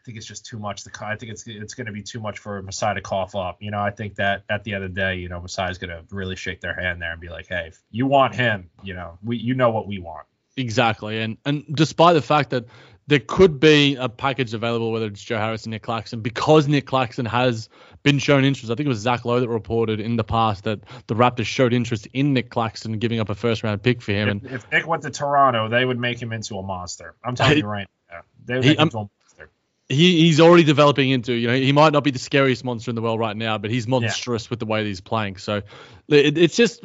I think it's just too much. To, I think it's it's going to be too much for Masai to cough up. You know, I think that at the end of the day, you know, Masai's going to really shake their hand there and be like, hey, you want him, you know, we you know what we want. Exactly, and and despite the fact that there could be a package available, whether it's Joe Harris and Nick Claxton, because Nick Claxton has been shown interest. I think it was Zach Lowe that reported in the past that the Raptors showed interest in Nick Claxton, giving up a first round pick for him. If, and if Nick went to Toronto, they would make him into a monster. I'm telling you right now, they would make he, him um, into a monster. he, he's already developing into. You know, he might not be the scariest monster in the world right now, but he's monstrous yeah. with the way that he's playing. So it, it's just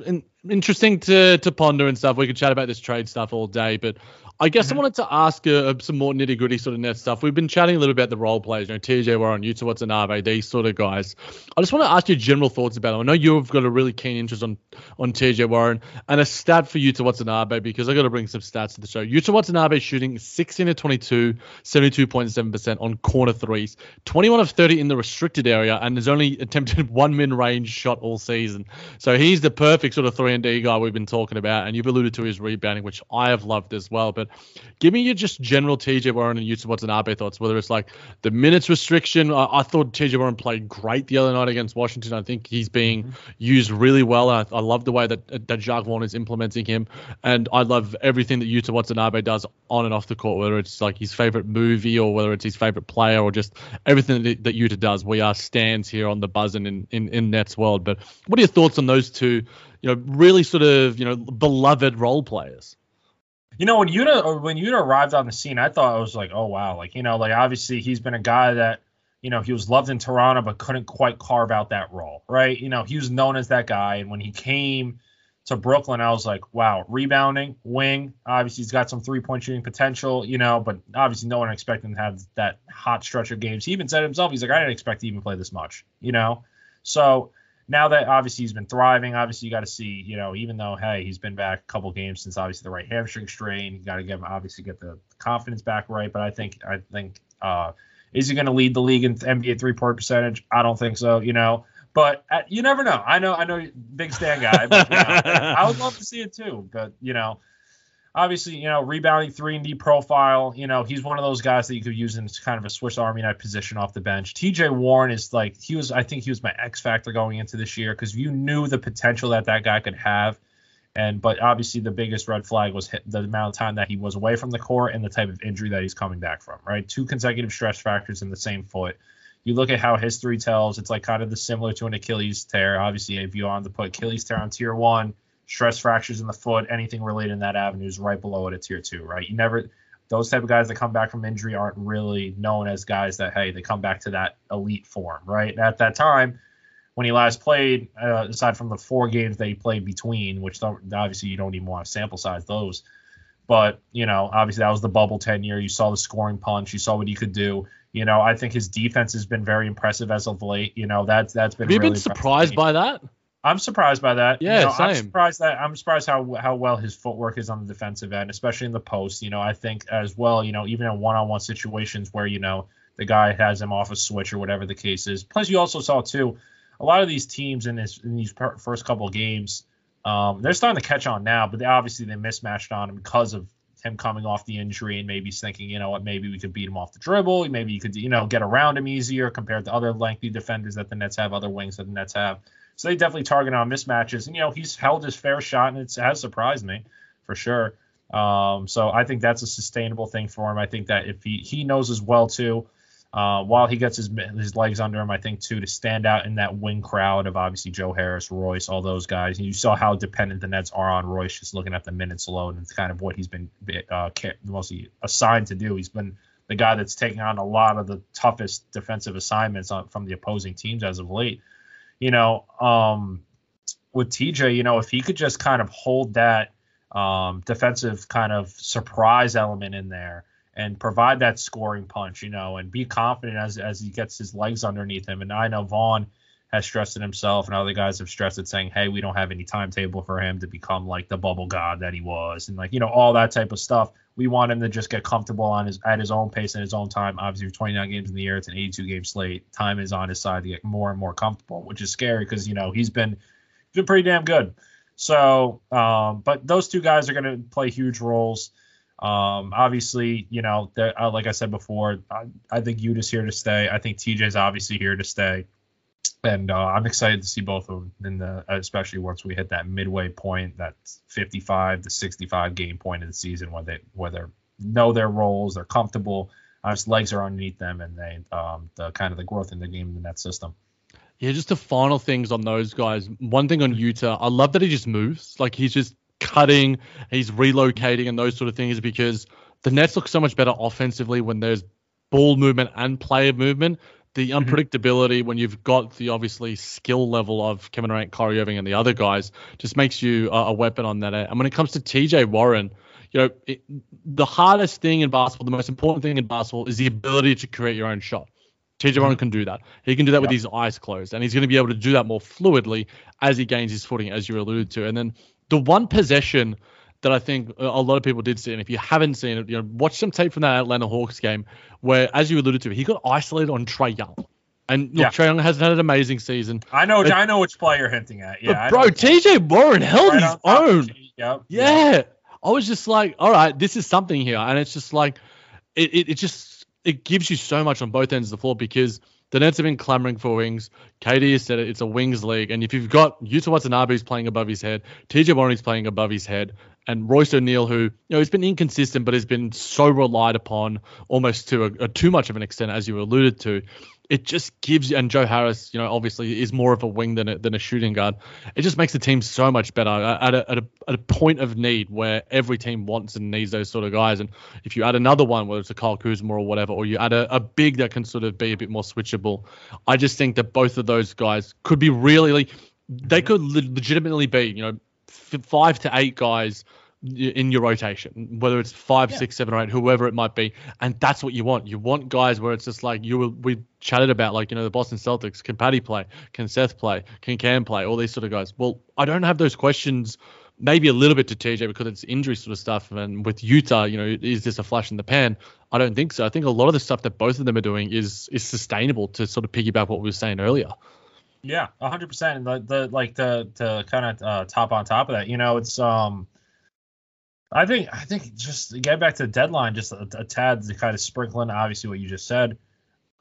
interesting to to ponder and stuff. We could chat about this trade stuff all day, but I guess mm-hmm. I wanted to ask uh, some more nitty gritty sort of net stuff. We've been chatting a little bit about the role players, you know, TJ Warren, Yuta Watanabe, these sort of guys. I just want to ask your general thoughts about them. I know you've got a really keen interest on on TJ Warren and a stat for Yuta Watanabe because I got to bring some stats to the show. Yuta Watanabe shooting 16 to 22, 72.7% on corner threes, 21 of 30 in the restricted area, and has only attempted one min range shot all season. So he's the perfect sort of three and D guy we've been talking about, and you've alluded to his rebounding, which I have loved as well. But but give me your just general TJ Warren and Yuta Watanabe thoughts, whether it's like the minutes restriction. I, I thought TJ Warren played great the other night against Washington. I think he's being mm-hmm. used really well. I, I, love the way that, that Jacque Vaughn is implementing him. And I love everything that Yuta Watanabe does on and off the court, whether it's like his favorite movie or whether it's his favorite player or just everything that, that does. We are stands here on the buzzing in, in, in Nets world. But what are your thoughts on those two, you know, really sort of, you know, beloved role players? You know, when Yuta uh, when Yuta arrived on the scene, I thought I was like, oh wow, like you know, like obviously he's been a guy that you know he was loved in Toronto but couldn't quite carve out that role, right? You know, he was known as that guy, and when he came to Brooklyn, I was like, wow, rebounding, wing. Obviously, he's got some three point shooting potential, you know, but obviously, no one expected him to have that hot stretch of games. He even said himself, he's like, I didn't expect to even play this much, you know. So now that obviously he's been thriving, obviously you got to see, you know, even though hey he's been back a couple games since obviously the right hamstring strain, you got to get him obviously get the confidence back right. But I think I think uh, is he going to lead the league in NBA three point percentage? I don't think so. You know, but uh, you never know. I know I know big Stan guy, but you know, I would love to see it too. But you know, obviously, you know, rebounding three and D profile. You know, he's one of those guys that you could use in kind of a Swiss Army knife position off the bench. T.J. Warren is like he was. I think he was my X factor going into this year because you knew the potential that that guy could have. And but obviously the biggest red flag was the amount of time that he was away from the court and the type of injury that he's coming back from. Right, two consecutive stress fractures in the same foot. You look at how history tells; it's like kind of the similar to an Achilles tear. Obviously, if you want to put Achilles tear on tier one, stress fractures in the foot, anything related in that avenue is right below it at tier two, right? You never those type of guys that come back from injury aren't really known as guys that hey they come back to that elite form, right? At that time, when he last played, uh, aside from the four games that he played between, which obviously you don't even want to sample size those, but you know obviously that was the bubble tenure. You saw the scoring punch, you saw what he could do. You know, I think his defense has been very impressive as of late. You know, that's that's been. Have you really been surprised by that? I'm surprised by that. Yeah, you know, same. I'm surprised that I'm surprised how how well his footwork is on the defensive end, especially in the post. You know, I think as well. You know, even in one-on-one situations where you know the guy has him off a switch or whatever the case is. Plus, you also saw too a lot of these teams in this in these first couple of games. Um, they're starting to catch on now, but they, obviously they mismatched on him because of him coming off the injury and maybe thinking, you know what, maybe we could beat him off the dribble. Maybe you could, you know, get around him easier compared to other lengthy defenders that the Nets have, other wings that the Nets have. So they definitely target on mismatches. And, you know, he's held his fair shot, and it has surprised me for sure. Um, so I think that's a sustainable thing for him. I think that if he, he knows as well, too, uh, while he gets his his legs under him, I think too to stand out in that wing crowd of obviously Joe Harris, Royce, all those guys. And you saw how dependent the Nets are on Royce, just looking at the minutes alone. It's kind of what he's been uh, mostly assigned to do. He's been the guy that's taking on a lot of the toughest defensive assignments on, from the opposing teams as of late you know, um, with TJ, you know, if he could just kind of hold that um, defensive kind of surprise element in there and provide that scoring punch, you know, and be confident as as he gets his legs underneath him. And I know Vaughn has stressed it himself, and other guys have stressed it, saying, "Hey, we don't have any timetable for him to become like the bubble god that he was," and like you know all that type of stuff. We want him to just get comfortable on his at his own pace and his own time. Obviously, with 29 games in the year, it's an 82 game slate. Time is on his side to get more and more comfortable, which is scary because you know he's been he's been pretty damn good. So, um, but those two guys are going to play huge roles. Um, obviously, you know, uh, like I said before, I, I think Yuta's here to stay. I think TJ's obviously here to stay and uh, I'm excited to see both of them in the, especially once we hit that midway point, that 55 to 65 game point of the season, where they where they know their roles, they're comfortable, uh, legs are underneath them, and they um, the kind of the growth in the game in that system. Yeah, just the final things on those guys. One thing on Yuta, I love that he just moves. Like he's just cutting, he's relocating, and those sort of things because the Nets look so much better offensively when there's ball movement and player movement. The Mm-hmm. unpredictability when you've got the obviously skill level of Kevin Durant, Kyrie Irving, and the other guys just makes you a, a weapon on that. And when it comes to TJ Warren, you know, it, the hardest thing in basketball, the most important thing in basketball is the ability to create your own shot. TJ Warren can do that. He can do that with his eyes closed, and he's going to be able to do that more fluidly as he gains his footing, as you alluded to. And then the one possession that I think a lot of people did see, and if you haven't seen it, you know, watch some tape from that Atlanta Hawks game where, as you alluded to, he got isolated on Trae Young. And look, Yeah. Trae Young has had an amazing season. I know. But- I know which player you're hinting at. Yeah, bro. TJ Warren held Right his on top of own. Yep. Yeah. I was just like, all right, this is something here. And it's just like, it, it, it just, it gives you so much on both ends of the floor because the Nets have been clamoring for wings. KD has said it, it's a wings league. And if you've got Yuta Watanabe who's playing above his head, TJ Warren is playing above his head, and Royce O'Neale, who, you know, he's been inconsistent, but has been so relied upon almost to a, a too much of an extent, as you alluded to. It just gives and Joe Harris, you know, obviously is more of a wing than a, than a shooting guard. It just makes the team so much better uh, at a, at, a, at a point of need where every team wants and needs those sort of guys. And if you add another one, whether it's a Kyle Kuzma or whatever, or you add a, a big that can sort of be a bit more switchable, I just think that both of those guys could be really, they could legitimately be, you know, five to eight guys in your rotation, whether it's five, Yeah. six, seven, or eight, whoever it might be, and that's what you want. You want guys where it's just like you were, we chatted about, like you know the Boston Celtics. Can Patty play? Can Seth play? Can Cam play? All these sort of guys. Well, I don't have those questions. Maybe a little bit to TJ because it's injury sort of stuff, and with Yuta, you know, is this a flash in the pan? I don't think so. I think a lot of the stuff that both of them are doing is is sustainable to sort of piggyback what we were saying earlier. Yeah, hundred percent. The, the like the to kind of uh, top on top of that, you know, it's um, I think I think just to get back to the deadline, just a, a tad to kind of sprinkle in obviously what you just said.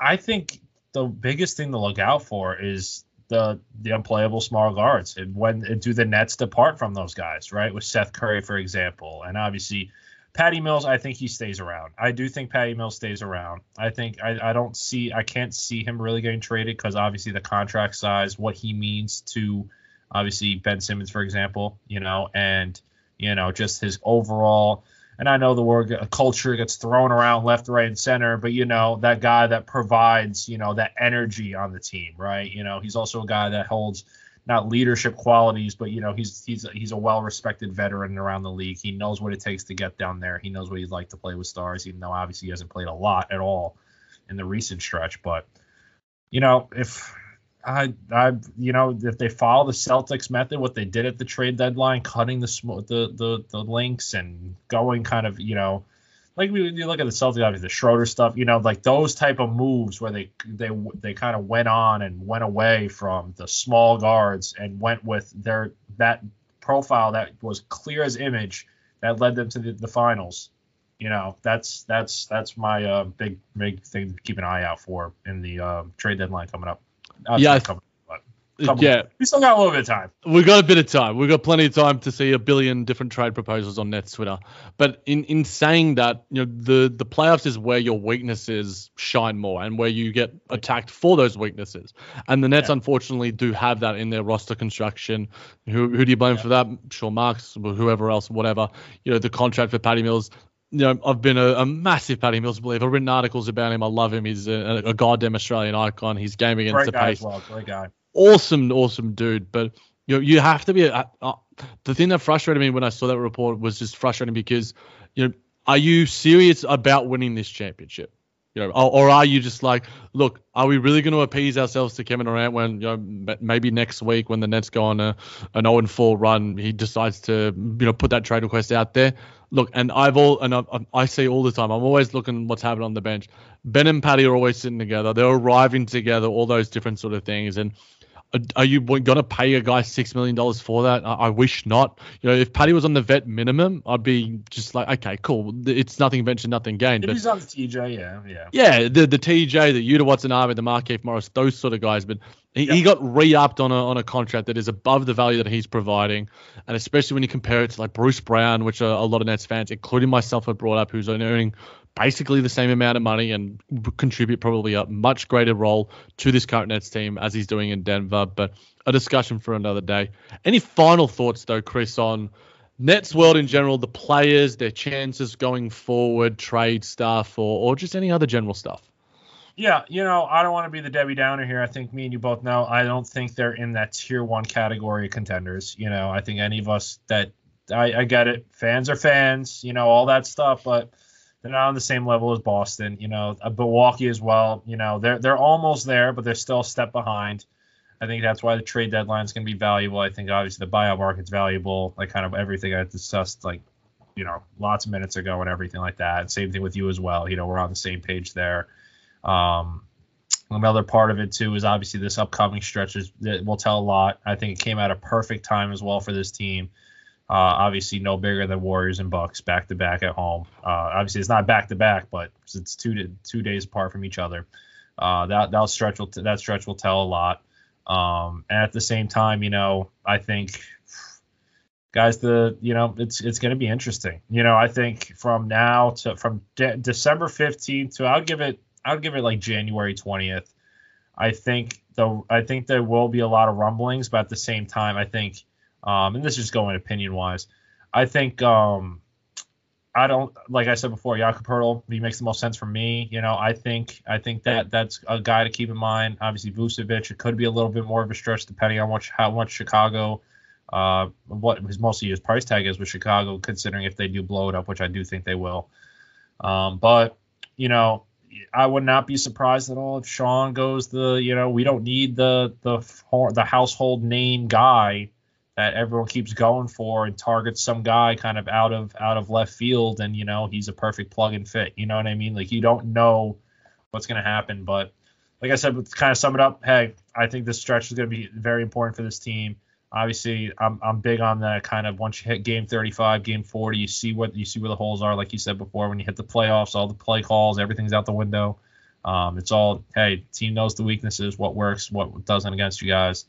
I think the biggest thing to look out for is the the unplayable small guards and when do the Nets depart from those guys, right? With Seth Curry, for example, and obviously Patty Mills, I think he stays around. I do think Patty Mills stays around. I think I, I don't see I can't see him really getting traded because obviously the contract size, what he means to obviously Ben Simmons, for example, you know, and you know just his overall. And I know the word uh, culture gets thrown around left, right, and center, but you know that guy that provides you know that energy on the team, right? You know he's also a guy that holds not leadership qualities, but you know he's he's he's a well-respected veteran around the league. He knows what it takes to get down there. He knows what he's like to play with stars, even though obviously he hasn't played a lot at all in the recent stretch. But you know, if I I you know if they follow the Celtics method, what they did at the trade deadline, cutting the the the the links and going kind of you know like we you look at the Celtics, obviously the Schroeder stuff, you know, like those type of moves where they they they kind of went on and went away from the small guards and went with their that profile that was clear as image that led them to the, the finals. You know, that's that's that's my uh, big big thing to keep an eye out for in the uh, trade deadline coming up. Uh, Yeah, coming, couple- yeah, we still got a little bit of time. We've got a bit of time. We've got plenty of time to see a billion different trade proposals on Nets Twitter. But in, in saying that, you know, the, the playoffs is where your weaknesses shine more and where you get attacked for those weaknesses. And the Nets, Yeah. unfortunately, do have that in their roster construction. Who, who do you blame for that? Sure, Marks, or whoever else, whatever. You know, the contract for Patty Mills. You know, I've been a, a massive Patty Mills believer. I've written articles about him. I love him. He's a, a goddamn Australian icon. He's game against Great the pace well. Great guy. Awesome, awesome dude. But you know, you have to be. Uh, uh, the thing that frustrated me when I saw that report was just frustrating because you know, are you serious about winning this championship? You know, or, or are you just like, look, are we really going to appease ourselves to Kevin Durant when you know maybe next week when the Nets go on a an 0 4 run, he decides to you know put that trade request out there? Look, and I've all and I, I say all the time, I'm always looking what's happening on the bench. Ben and Patty are always sitting together. They're arriving together, all those different sort of things, and are you going to pay a guy six million dollars for that? I, I wish not. You know, if Patty was on the vet minimum, I'd be just like, okay, cool. It's nothing ventured, nothing gained. If But he's on the TJ, yeah, yeah. yeah, the the TJ, the Yuta Watanabe, the Markieff Morris, those sort of guys. But he, he got re-upped on a on a contract that is above the value that he's providing, and especially when you compare it to like Bruce Brown, which a, a lot of Nets fans, including myself, have brought up, who's earning basically the same amount of money and contribute probably a much greater role to this current Nets team as he's doing in Denver. But a discussion for another day. Any final thoughts though, Chris, on Nets world in general, the players, their chances going forward, trade stuff, or or just any other general stuff. Yeah, you know, I don't want to be the Debbie Downer here. I think me and you both know I don't think they're in that tier one category of contenders. You know, I think any of us that I, I get it, fans are fans, you know, all that stuff, but they're not on the same level as Boston. You know, uh, Milwaukee as well. You know, they're they're almost there, but they're still a step behind. I think that's why the trade deadline is going to be valuable. I think obviously the buyout market's valuable, like kind of everything I discussed, like you know, lots of minutes ago and everything like that. Same thing with you as well. You know, we're on the same page there. Um, another part of it too is obviously this upcoming stretch is, that will tell a lot. I think it came at a perfect time as well for this team. Uh, obviously, no bigger than Warriors and Bucks back to back at home. Uh, obviously, it's not back to back, but it's two two days apart from each other. Uh, that that stretch will t- that stretch will tell a lot. Um, and at the same time, you know, I think guys, the you know, it's it's going to be interesting. You know, I think from now to from de- December fifteenth to I'll give it I'll give it like January 20th. I think the I think there will be a lot of rumblings, but at the same time, I think, um, and this is just going opinion wise, I think um, I don't like I said before, Jakob Poeltl, he makes the most sense for me. You know, I think I think that that's a guy to keep in mind. Obviously, Vucevic, it could be a little bit more of a stretch depending on what how much Chicago, uh, what his mostly his price tag is with Chicago, considering if they do blow it up, which I do think they will. Um, but you know, I would not be surprised at all if Sean goes the you know we don't need the the the household name guy that everyone keeps going for and targets some guy kind of out of out of left field and you know he's a perfect plug and fit. You know what I mean? Like you don't know what's going to happen, but like I said, kind of sum it up, hey, I think this stretch is going to be very important for this team obviously I'm, I'm big on that kind of once you hit game 35 game 40 you see what you see where the holes are like you said before when you hit the playoffs all the play calls everything's out the window um, it's all hey team knows the weaknesses what works what doesn't against you guys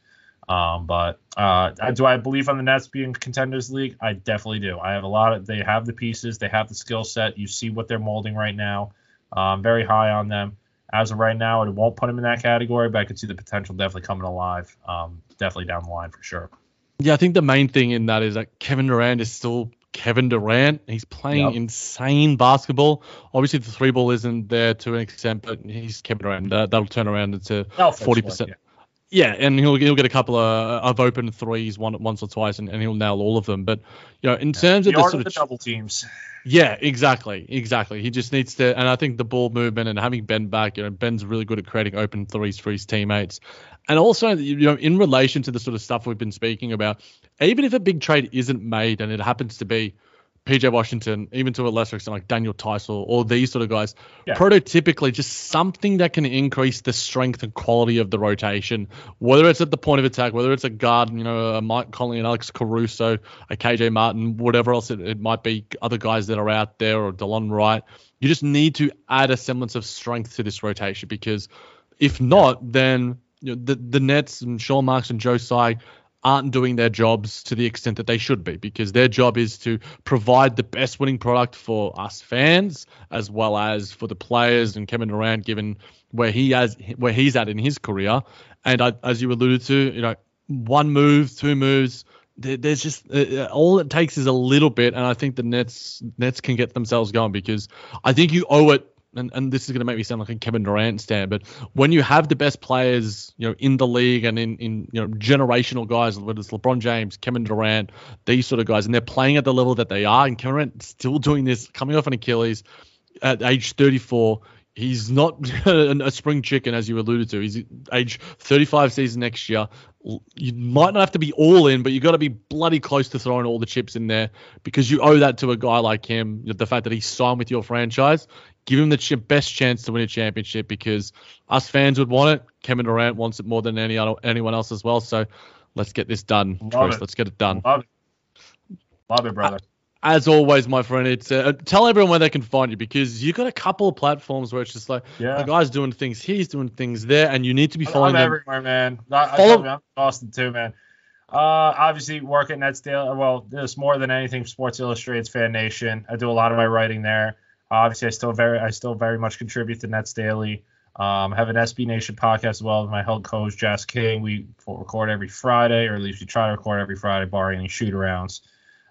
um, but uh, do I believe on the Nets being contenders league? I definitely do. I have a lot of. They have the pieces. They have the skill set. You see what they're molding right now. Um, very high on them as of right now, it won't put them in that category, but I could see the potential definitely coming alive. Um, definitely down the line for sure. Yeah, I think the main thing in that is that Kevin Durant is still Kevin Durant. He's playing yep. insane basketball. Obviously, the three ball isn't there to an extent, but he's Kevin Durant. That, will turn around into forty percent. Yeah, and he'll he'll get a couple of, of open threes one once or twice, and, and he'll nail all of them. But you know, in terms the of the sort of the double teams. Yeah, exactly, exactly. He just needs to, and I think the ball movement and having Ben back, you know, Ben's really good at creating open threes for his teammates, and also you know, in relation to the sort of stuff we've been speaking about, even if a big trade isn't made and it happens to be PJ Washington, even to a lesser extent like Daniel Theis or these sort of guys, yeah. prototypically just something that can increase the strength and quality of the rotation, whether it's at the point of attack, whether it's a guard, you know, a Mike Conley and Alex Caruso, uh, a KJ Martin, whatever else it, it might be, other guys that are out there or Delon Wright. You just need to add a semblance of strength to this rotation because if not, then you know, the the Nets and Sean Marks and Joe Tsai aren't doing their jobs to the extent that they should be because their job is to provide the best winning product for us fans as well as for the players and Kevin Durant given where he has where he's at in his career. And I, as you alluded to you know one move two moves there's just uh, uh, all it takes is a little bit and I think the Nets Nets can get themselves going because I think you owe it and, and this is going to make me sound like a Kevin Durant stand, but when you have the best players, you know, in the league and in, in you know generational guys, whether it's LeBron James, Kevin Durant, these sort of guys, and they're playing at the level that they are, and Kevin Durant still doing this, coming off an Achilles at age 34. He's not a spring chicken, as you alluded to. He's age 35 season next year. You might not have to be all in, but you've got to be bloody close to throwing all the chips in there because you owe that to a guy like him. The fact that he signed with your franchise, give him the best chance to win a championship because us fans would want it. Kevin Durant wants it more than any other, anyone else as well. So let's get this done, Love Let's get it done. Love it, Love it brother. As always, my friend, it's uh, tell everyone where they can find you because you've got a couple of platforms where it's just like yeah. the guy's doing things, he's doing things there, and you need to be following I'm them. everywhere, man. I, Follow- I I'm Boston too, man. Uh, obviously, work at Nets Daily. Well, there's more than anything. Sports Illustrated's Fan Nation. I do a lot of my writing there. Obviously, I still very I still very much contribute to Nets Daily. Um, I have an SB Nation podcast as well with my head coach Jess King. We record every Friday, or at least we try to record every Friday, barring any shoot arounds.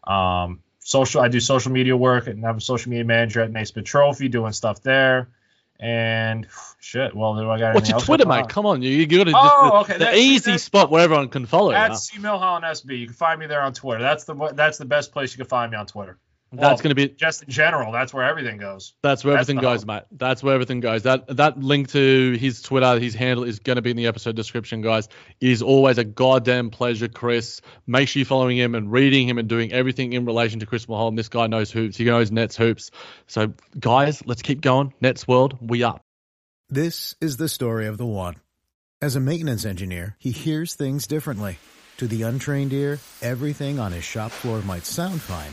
Um, social, I do social media work and I'm a social media manager at Naismith Trophy, doing stuff there. And shit, well, do I got What's your else Twitter, mate? Come on, you you got to Oh, the, okay, the easy that's- spot where everyone can follow. At. C Milholen SB. You can find me there on Twitter. That's the that's the best place you can find me on Twitter. That's Well, going to be just in general. That's where everything goes. That's where That's everything the goes, hub. mate. That's where everything goes. That that link to his Twitter, his handle is going to be in the episode description, guys. It is always a goddamn pleasure, Chris. Make sure you're following him and reading him and doing everything in relation to Chris Milholen. This guy knows hoops. He knows Nets hoops. So, guys, let's keep going. Nets world, we up. This is the story of the one. As a maintenance engineer, he hears things differently. To the untrained ear, everything on his shop floor might sound fine,